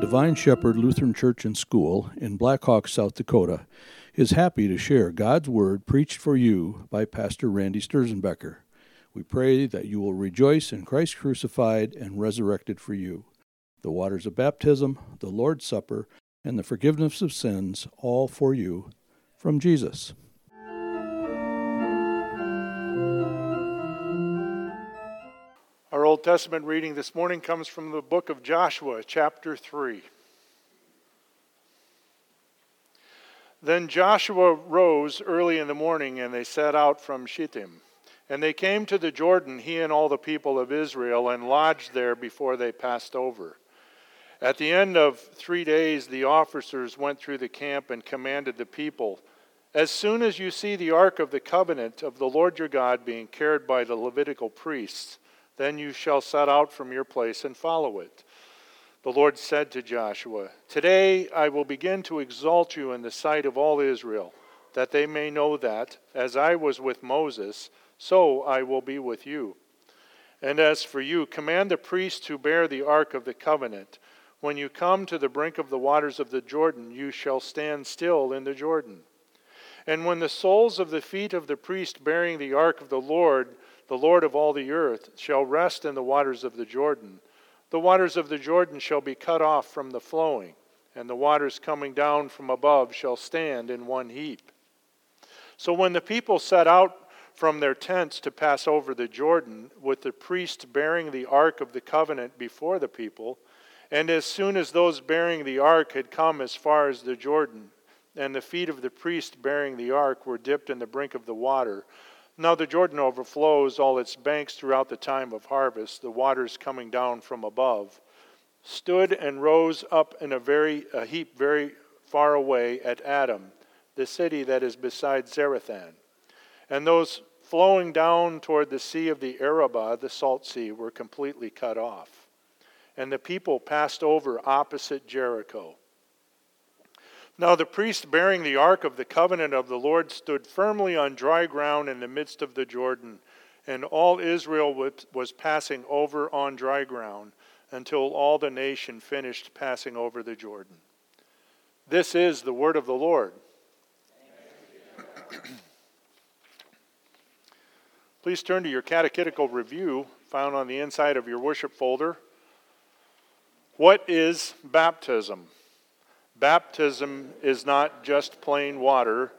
Divine Shepherd Lutheran Church and School in Black Hawk, South Dakota, is happy to share God's Word preached for you by Pastor Randy Sturzenbecker. We pray that you will rejoice in Christ crucified and resurrected for you. The waters of baptism, the Lord's Supper, and the forgiveness of sins, all for you from Jesus. Old Testament reading this morning comes from the book of Joshua, chapter 3. Then Joshua rose early in the morning, and they set out from Shittim. And they came to the Jordan, he and all the people of Israel, and lodged there before they passed over. At the end of three days, the officers went through the camp and commanded the people As soon as you see the ark of the covenant of the Lord your God being carried by the Levitical priests, then you shall set out from your place and follow it. The Lord said to Joshua, Today I will begin to exalt you in the sight of all Israel, that they may know that, as I was with Moses, so I will be with you. And as for you, command the priests who bear the ark of the covenant, when you come to the brink of the waters of the Jordan, you shall stand still in the Jordan. And when the soles of the feet of the priest bearing the ark of the Lord the Lord of all the earth, shall rest in the waters of the Jordan. The waters of the Jordan shall be cut off from the flowing, and the waters coming down from above shall stand in one heap. So when the people set out from their tents to pass over the Jordan, with the priest bearing the ark of the covenant before the people, and as soon as those bearing the ark had come as far as the Jordan, and the feet of the priest bearing the ark were dipped in the brink of the water, now the Jordan overflows all its banks throughout the time of harvest, the waters coming down from above, stood and rose up in a very a heap very far away at Adam, the city that is beside Zarethan. And those flowing down toward the sea of the Arabah, the salt sea, were completely cut off. And the people passed over opposite Jericho. Now the priest bearing the ark of the covenant of the Lord stood firmly on dry ground in the midst of the Jordan, and all Israel was passing over on dry ground until all the nation finished passing over the Jordan. This is the word of the Lord. Please turn to your catechetical review found on the inside of your worship folder. What is baptism? Baptism is not just plain water,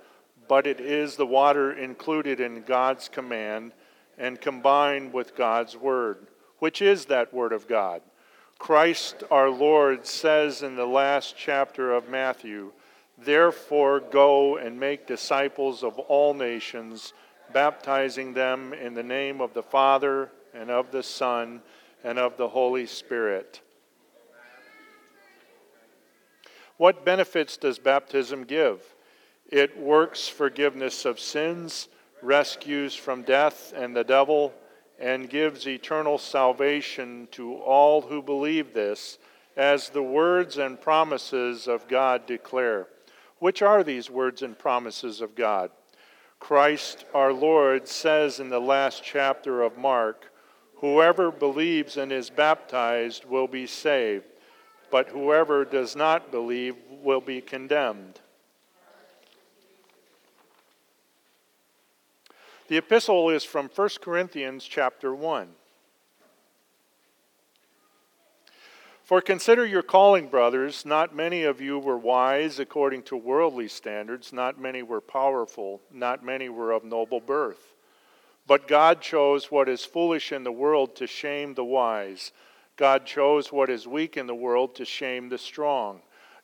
but it is the water included in God's command and combined with God's word, which is that word of God. Christ our Lord says in the last chapter of Matthew, Therefore go and make disciples of all nations, baptizing them in the name of the Father and of the Son and of the Holy Spirit What benefits does baptism give? It works forgiveness of sins, rescues from death and the devil, and gives eternal salvation to all who believe this, as the words and promises of God declare. Which are these words and promises of God? Christ our Lord says in the last chapter of Mark, Whoever believes and is baptized will be saved but whoever does not believe will be condemned. The epistle is from 1 Corinthians chapter 1. For consider your calling, brothers. Not many of you were wise according to worldly standards, not many were powerful, not many were of noble birth. But God chose what is foolish in the world to shame the wise. God chose what is weak in the world to shame the strong.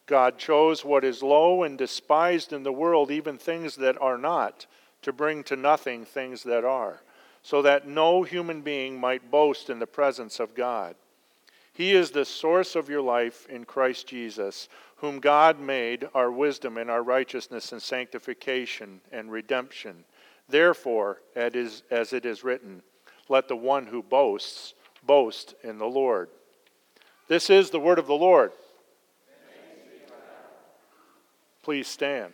God chose what is low and despised in the world, even things that are not, to bring to nothing things that are, so that no human being might boast in the presence of God. He is the source of your life in Christ Jesus, whom God made our wisdom and our righteousness and sanctification and redemption. Therefore, as it is written, let the one who boasts boast in the Lord. This is the word of the Lord. Please stand.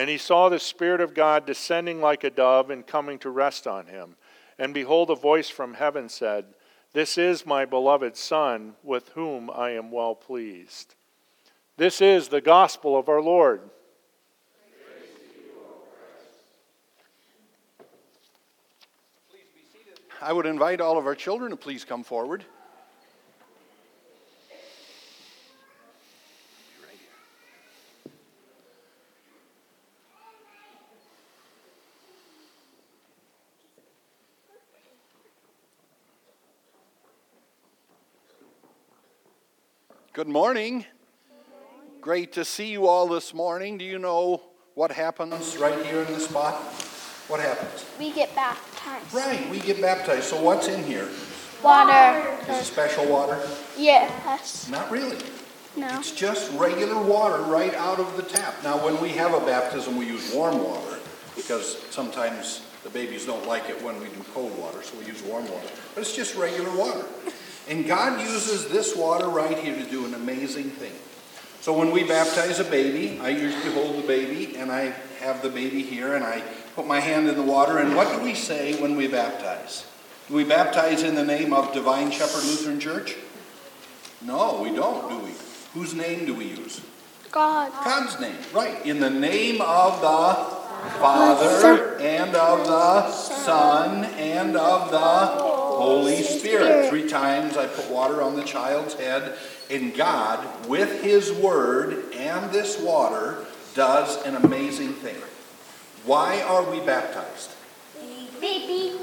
And he saw the Spirit of God descending like a dove and coming to rest on him. And behold, a voice from heaven said, This is my beloved Son, with whom I am well pleased. This is the gospel of our Lord. I would invite all of our children to please come forward. Good morning. Great to see you all this morning. Do you know what happens right here in this spot? What happens? We get baptized. Right, we get baptized. So what's in here? Water. Is it special water? Yes. Not really. No. It's just regular water right out of the tap. Now, when we have a baptism, we use warm water because sometimes the babies don't like it when we do cold water, so we use warm water. But it's just regular water. And God uses this water right here to do an amazing thing. So when we baptize a baby, I usually hold the baby and I have the baby here and I put my hand in the water. And what do we say when we baptize? Do we baptize in the name of Divine Shepherd Lutheran Church? No, we don't, do we? Whose name do we use? God. God's name, right. In the name of the Father and of the Son and of the Holy Spirit. Three times I put water on the child's head, and God, with His Word and this water, does an amazing thing. Why are we baptized? Baby.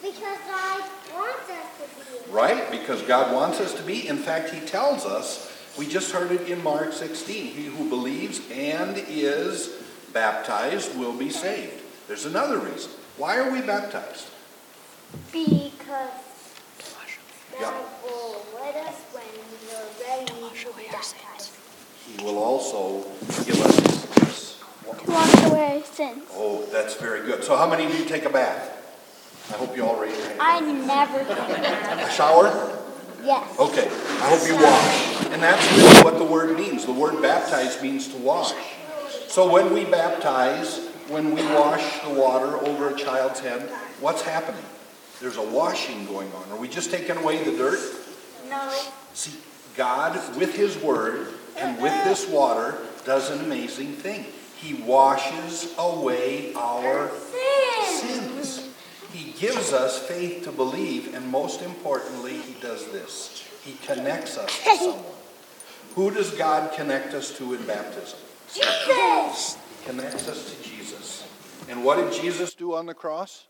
Because God wants us to be. Right? Because God wants us to be. In fact, He tells us, we just heard it in Mark 16, he who believes and is baptized will be saved. There's another reason. Why are we baptized? Because Yeah. God will let us when we're ready to be baptized. He will also give us his. To wash away sins. Oh, that's very good. So, how many of you take a bath? I hope you all raise your hand. I never. A shower? Yes. Okay. I hope you wash. And that's really what the word means. The word baptize means to wash. So, when we baptize, when we wash the water over a child's head, what's happening? There's a washing going on. Are we just taking away the dirt? No. See, God, with His Word and with this water, does an amazing thing. He washes away our sins. He gives us faith to believe, and most importantly, He does this. He connects us to someone. Who does God connect us to in baptism? Jesus. He connects us to Jesus. And what did Jesus do on the cross?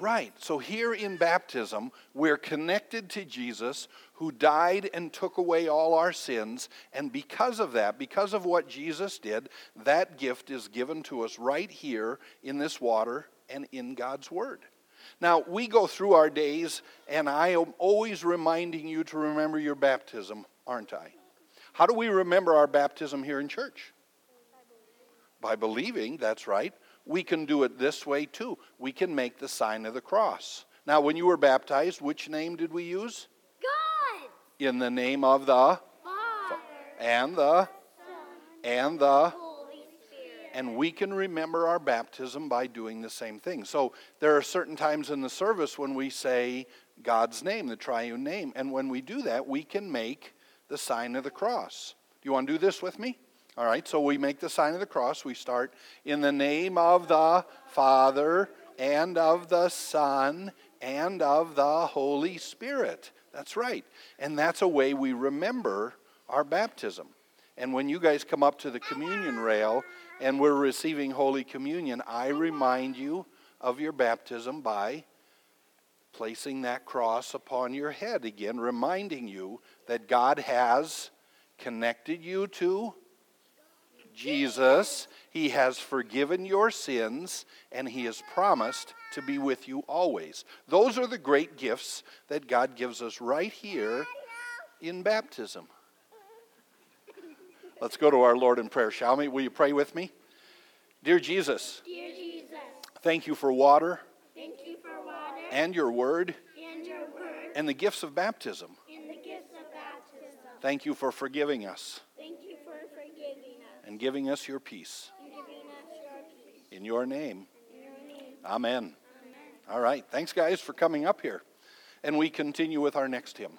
Right. So here in baptism, we're connected to Jesus who died and took away all our sins. And because of that, because of what Jesus did, that gift is given to us right here in this water and in God's Word. Now, we go through our days, and I am always reminding you to remember your baptism, aren't I? How do we remember our baptism here in church? By believing, that's right. We can do it this way too. We can make the sign of the cross. Now, when you were baptized, which name did we use? God. In the name of the Father. and the and the Holy Spirit. and we can remember our baptism by doing the same thing. So there are certain times in the service when we say God's name, the triune name, and when we do that, we can make the sign of the cross. Do you want to do this with me? All right, so we make the sign of the cross. We start in the name of the Father and of the Son and of the Holy Spirit. That's right. And that's a way we remember our baptism. And when you guys come up to the communion rail and we're receiving Holy Communion, I remind you of your baptism by placing that cross upon your head again, reminding you that God has connected you to Jesus. He has forgiven your sins, and He has promised to be with you always. Those are the great gifts that God gives us right here in baptism. Let's go to our Lord in prayer, shall we? Will you pray with me? Dear Jesus, Dear Jesus, thank you for water thank you for water and your word and your word and the gifts of baptism. and the gifts of baptism. Thank you for forgiving us Thank you for forgiving us and giving us your peace. and giving us your peace. In your name, In your name, amen. amen. All right. Thanks, guys, for coming up here. And we continue with our next hymn.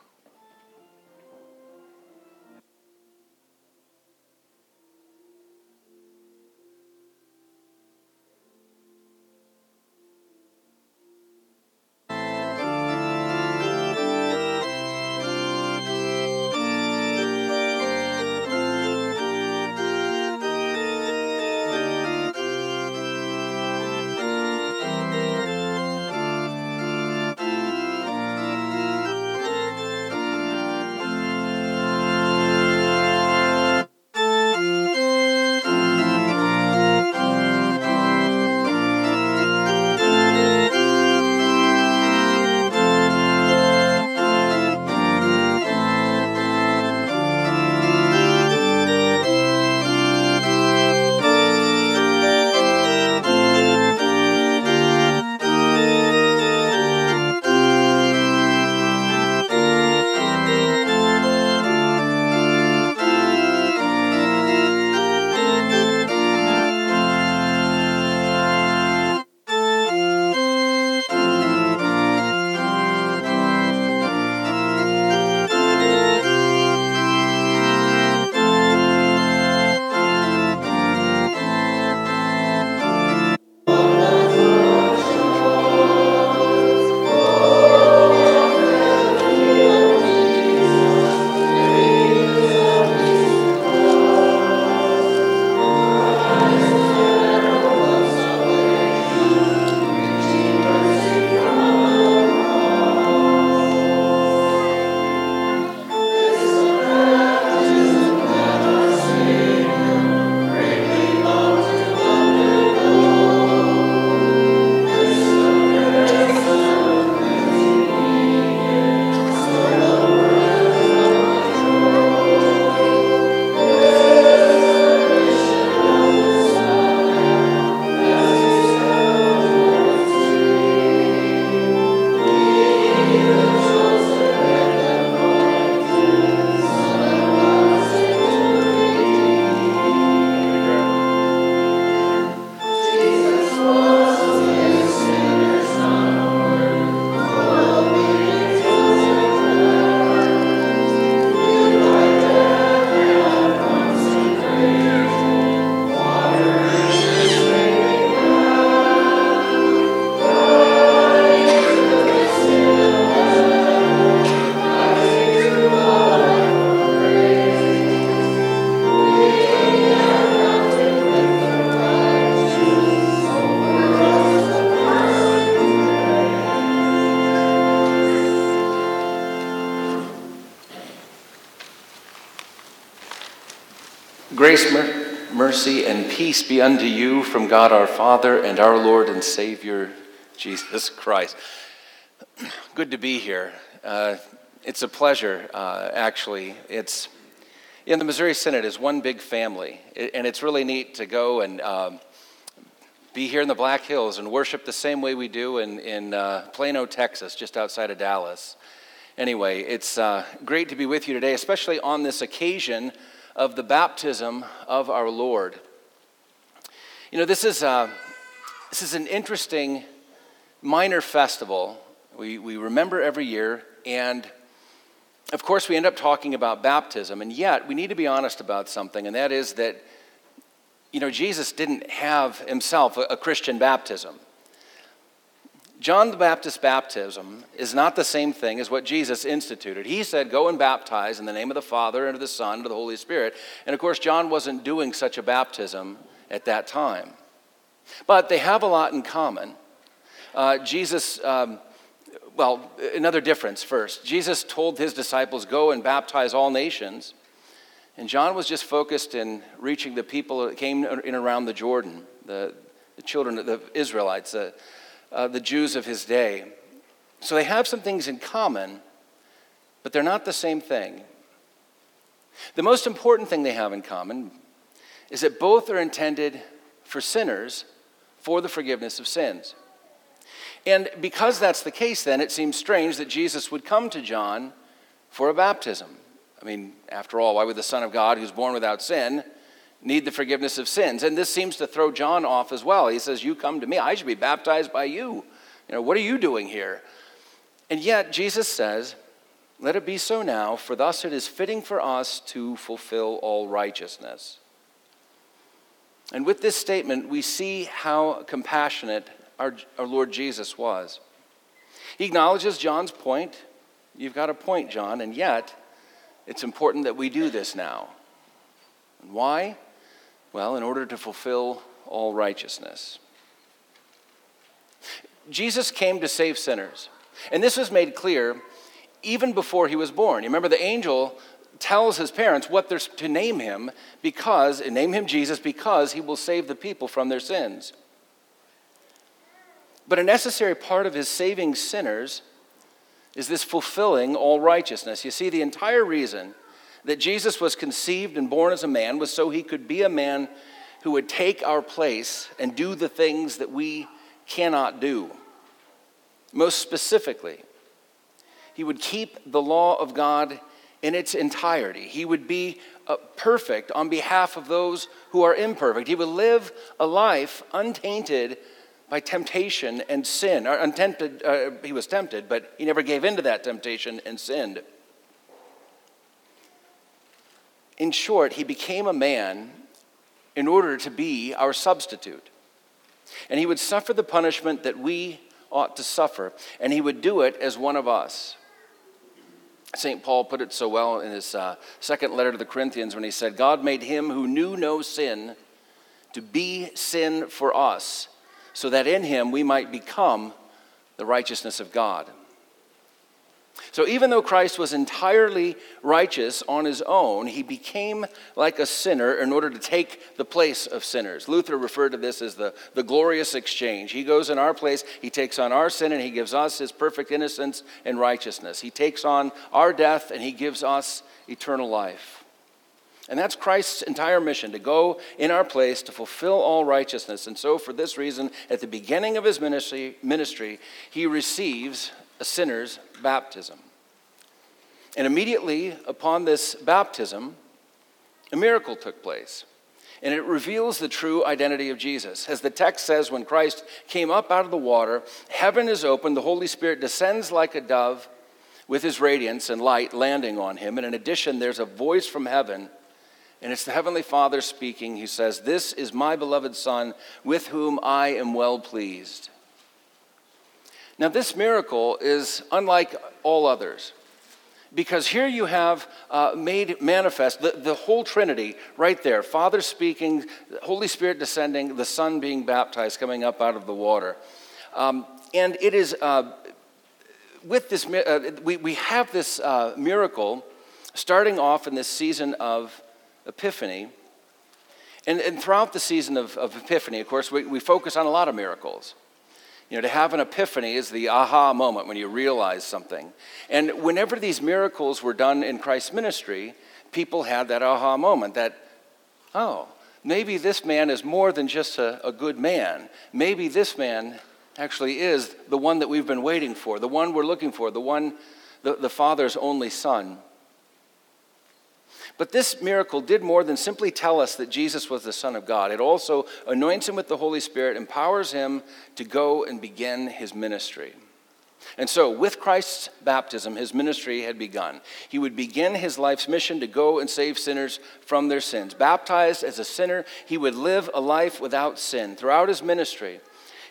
Grace, mer- mercy, and peace be unto you from God our Father and our Lord and Savior, Jesus Christ. Good to be here. Uh, it's a pleasure, uh, actually. It's in the Missouri Synod is one big family, and it's really neat to go and um, be here in the Black Hills and worship the same way we do in, in uh, Plano, Texas, just outside of Dallas. Anyway, it's uh, great to be with you today, especially on this occasion of the baptism of our Lord. You know, this is, uh, this is an interesting minor festival we, we remember every year, and of course, we end up talking about baptism, and yet we need to be honest about something, and that is that, you know, Jesus didn't have himself a, a Christian baptism. John the Baptist's baptism is not the same thing as what Jesus instituted. He said, Go and baptize in the name of the Father, and of the Son, and of the Holy Spirit. And of course, John wasn't doing such a baptism at that time. But they have a lot in common. Uh, Jesus, um, well, another difference first. Jesus told his disciples, Go and baptize all nations. And John was just focused in reaching the people that came in around the Jordan, the, the children of the Israelites, uh, the Jews of his day. So they have some things in common, but they're not the same thing. The most important thing they have in common is that both are intended for sinners for the forgiveness of sins. And because that's the case, then it seems strange that Jesus would come to John for a baptism. I mean, after all, why would the Son of God, who's born without sin, need the forgiveness of sins? And this seems to throw John off as well. He says, You come to me, I should be baptized by you. You know, what are you doing here? And yet, Jesus says, Let it be so now, for thus it is fitting for us to fulfill all righteousness. And with this statement, we see how compassionate our, our Lord Jesus was. He acknowledges John's point. You've got a point, John, and yet it's important that we do this now. And why? Well, in order to fulfill all righteousness. Jesus came to save sinners. And this was made clear even before he was born. You remember the angel tells his parents what they're to name him because, name him Jesus because he will save the people from their sins. But a necessary part of his saving sinners is this fulfilling all righteousness. You see, the entire reason that Jesus was conceived and born as a man was so he could be a man who would take our place and do the things that we cannot do. Most specifically, he would keep the law of God in its entirety. He would be uh, perfect on behalf of those who are imperfect. He would live a life untainted by temptation and sin. Or untempted, uh, he was tempted, but he never gave in to that temptation and sinned. In short, he became a man in order to be our substitute. And he would suffer the punishment that we ought to suffer, and he would do it as one of us. St. Paul put it so well in his uh, second letter to the Corinthians when he said, God made him who knew no sin to be sin for us, so that in him we might become the righteousness of God. So even though Christ was entirely righteous on his own, he became like a sinner in order to take the place of sinners. Luther referred to this as the, the glorious exchange. He goes in our place, he takes on our sin, and he gives us his perfect innocence and righteousness. He takes on our death, and he gives us eternal life. And that's Christ's entire mission to go in our place to fulfill all righteousness. And so, for this reason, at the beginning of his ministry, ministry he receives a sinner's baptism. And immediately upon this baptism, a miracle took place. And it reveals the true identity of Jesus. As the text says, when Christ came up out of the water, heaven is opened, the Holy Spirit descends like a dove with his radiance and light landing on him. And in addition, there's a voice from heaven, and it's the Heavenly Father speaking. He says, This is my beloved Son, with whom I am well pleased. Now, this miracle is unlike all others because here you have uh, made manifest the, the whole Trinity right there Father speaking, Holy Spirit descending, the Son being baptized, coming up out of the water. Um, and it is uh, with this, uh, we, we have this uh, miracle starting off in this season of Epiphany. And, and throughout the season of, of Epiphany, of course, we, we focus on a lot of miracles. You know, to have an epiphany is the aha moment when you realize something. And whenever these miracles were done in Christ's ministry, people had that aha moment that, oh, maybe this man is more than just a, a good man. Maybe this man actually is the one that we've been waiting for, the one we're looking for, the one, the, the Father's only Son. But this miracle did more than simply tell us that Jesus was the Son of God. It also anoints him with the Holy Spirit, empowers him to go and begin his ministry. And so, with Christ's baptism, his ministry had begun. He would begin his life's mission to go and save sinners from their sins. Baptized as a sinner, he would live a life without sin. Throughout his ministry,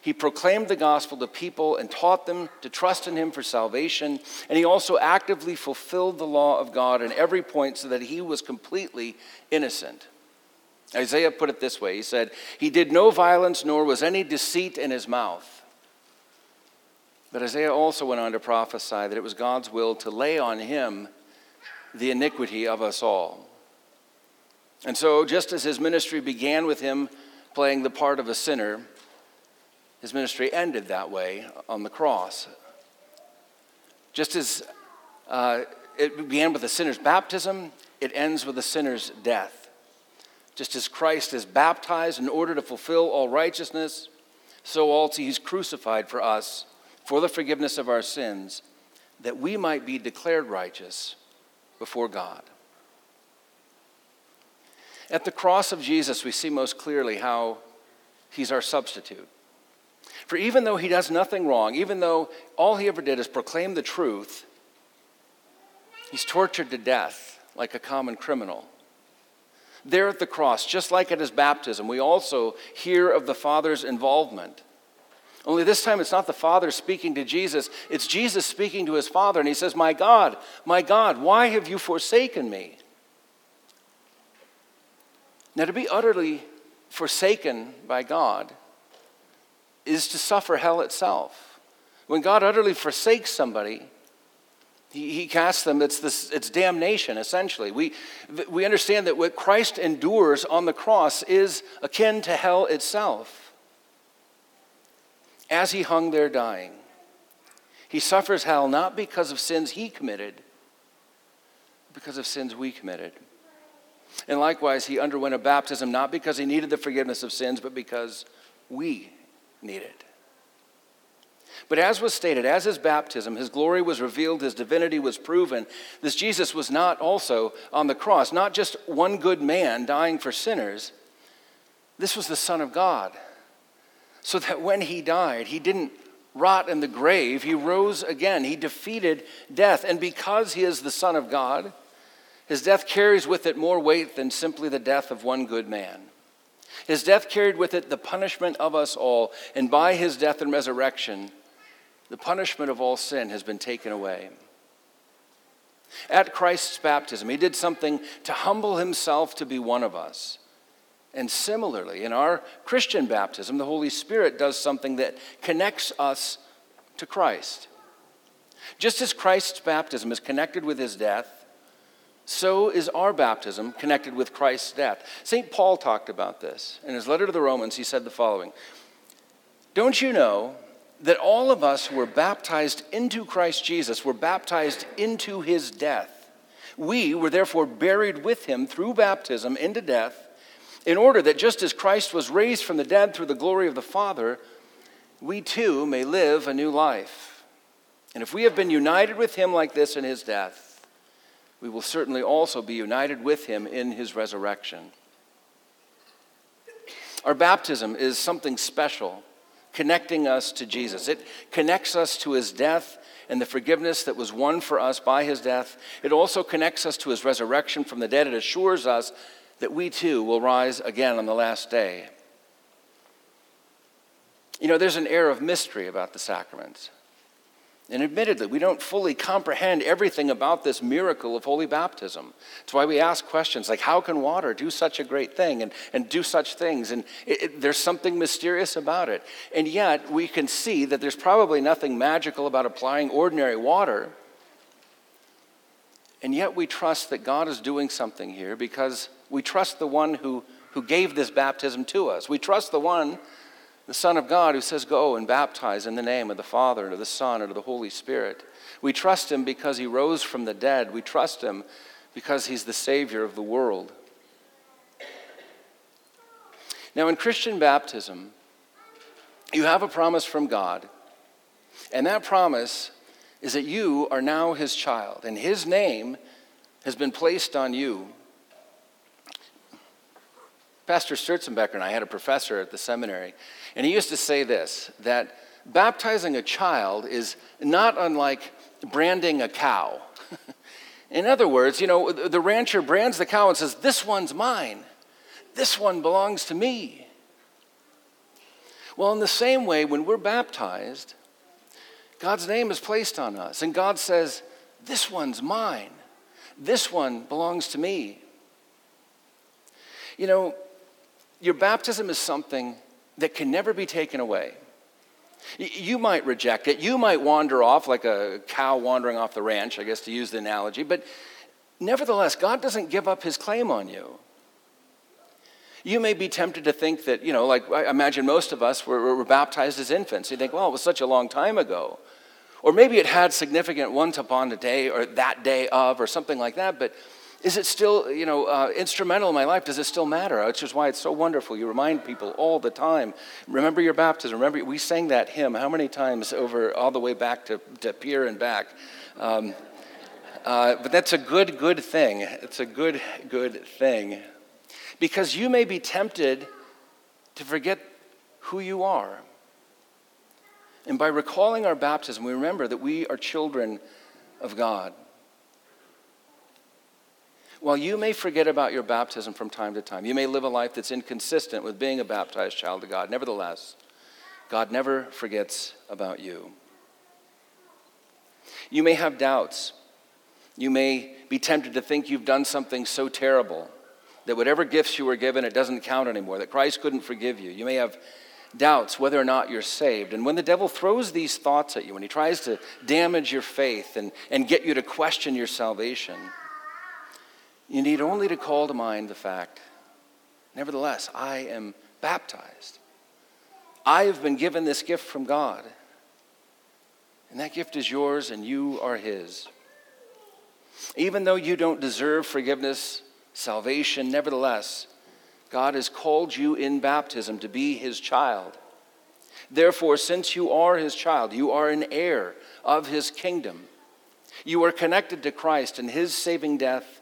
he proclaimed the gospel to people and taught them to trust in him for salvation. And he also actively fulfilled the law of God in every point so that he was completely innocent. Isaiah put it this way He said, He did no violence, nor was any deceit in his mouth. But Isaiah also went on to prophesy that it was God's will to lay on him the iniquity of us all. And so, just as his ministry began with him playing the part of a sinner, his ministry ended that way on the cross. Just as uh, it began with a sinner's baptism, it ends with a sinner's death. Just as Christ is baptized in order to fulfill all righteousness, so also he's crucified for us for the forgiveness of our sins, that we might be declared righteous before God. At the cross of Jesus, we see most clearly how he's our substitute. For even though he does nothing wrong, even though all he ever did is proclaim the truth, he's tortured to death like a common criminal. There at the cross, just like at his baptism, we also hear of the Father's involvement. Only this time it's not the Father speaking to Jesus, it's Jesus speaking to his Father, and he says, My God, my God, why have you forsaken me? Now, to be utterly forsaken by God is to suffer hell itself. When God utterly forsakes somebody, he, he casts them, it's, this, it's damnation, essentially. We, we understand that what Christ endures on the cross is akin to hell itself. As he hung there dying, he suffers hell not because of sins he committed, because of sins we committed. And likewise, he underwent a baptism not because he needed the forgiveness of sins, but because we need it. But as was stated, as his baptism, his glory was revealed, his divinity was proven. This Jesus was not also on the cross, not just one good man dying for sinners. This was the Son of God. So that when he died, he didn't rot in the grave, he rose again. He defeated death. And because he is the Son of God, his death carries with it more weight than simply the death of one good man. His death carried with it the punishment of us all, and by his death and resurrection, the punishment of all sin has been taken away. At Christ's baptism, he did something to humble himself to be one of us. And similarly, in our Christian baptism, the Holy Spirit does something that connects us to Christ. Just as Christ's baptism is connected with his death, so is our baptism connected with Christ's death. St. Paul talked about this. In his letter to the Romans, he said the following Don't you know that all of us who were baptized into Christ Jesus were baptized into his death? We were therefore buried with him through baptism into death, in order that just as Christ was raised from the dead through the glory of the Father, we too may live a new life. And if we have been united with him like this in his death, we will certainly also be united with him in his resurrection. Our baptism is something special, connecting us to Jesus. It connects us to his death and the forgiveness that was won for us by his death. It also connects us to his resurrection from the dead. It assures us that we too will rise again on the last day. You know, there's an air of mystery about the sacraments. And admittedly, we don't fully comprehend everything about this miracle of holy baptism. It's why we ask questions like, how can water do such a great thing and, and do such things? And it, it, there's something mysterious about it. And yet, we can see that there's probably nothing magical about applying ordinary water. And yet, we trust that God is doing something here because we trust the one who, who gave this baptism to us. We trust the one the Son of God who says, Go and baptize in the name of the Father, and of the Son, and of the Holy Spirit. We trust him because he rose from the dead. We trust him because he's the Savior of the world. Now, in Christian baptism, you have a promise from God, and that promise is that you are now his child, and his name has been placed on you. Pastor Sturzenbecker and I had a professor at the seminary, and he used to say this that baptizing a child is not unlike branding a cow. In other words, you know, the rancher brands the cow and says, This one's mine. This one belongs to me. Well, in the same way, when we're baptized, God's name is placed on us, and God says, This one's mine. This one belongs to me. You know, your baptism is something that can never be taken away. You might reject it. You might wander off like a cow wandering off the ranch, I guess to use the analogy, but nevertheless, God doesn't give up his claim on you. You may be tempted to think that, you know, like I imagine most of us were, were baptized as infants. You think, well, it was such a long time ago. Or maybe it had significant once upon a day or that day of or something like that, but is it still, you know, uh, instrumental in my life? Does it still matter? Which is why it's so wonderful. You remind people all the time. Remember your baptism. Remember, we sang that hymn how many times over all the way back to, to Pierre and back. Um, uh, but that's a good, good thing. It's a good, good thing. Because you may be tempted to forget who you are. And by recalling our baptism, we remember that we are children of God. While you may forget about your baptism from time to time, you may live a life that's inconsistent with being a baptized child of God. Nevertheless, God never forgets about you. You may have doubts. You may be tempted to think you've done something so terrible that whatever gifts you were given, it doesn't count anymore, that Christ couldn't forgive you. You may have doubts whether or not you're saved. And when the devil throws these thoughts at you, when he tries to damage your faith and, and get you to question your salvation, you need only to call to mind the fact, nevertheless, I am baptized. I have been given this gift from God. And that gift is yours, and you are His. Even though you don't deserve forgiveness, salvation, nevertheless, God has called you in baptism to be His child. Therefore, since you are His child, you are an heir of His kingdom. You are connected to Christ and His saving death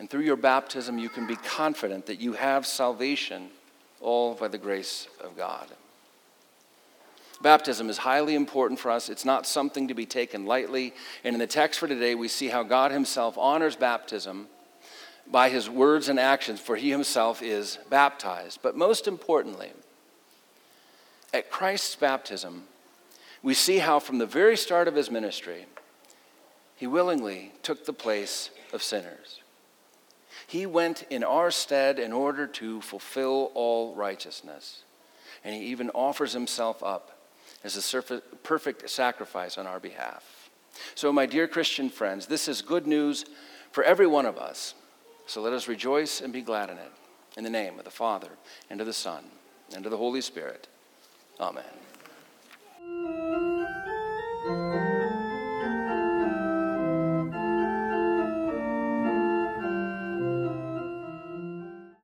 and through your baptism, you can be confident that you have salvation, all by the grace of God. Baptism is highly important for us. It's not something to be taken lightly. And in the text for today, we see how God Himself honors baptism by His words and actions, for He Himself is baptized. But most importantly, at Christ's baptism, we see how from the very start of His ministry, He willingly took the place of sinners. He went in our stead in order to fulfill all righteousness. And he even offers himself up as a perfect sacrifice on our behalf. So, my dear Christian friends, this is good news for every one of us. So let us rejoice and be glad in it. In the name of the Father, and of the Son, and of the Holy Spirit. Amen.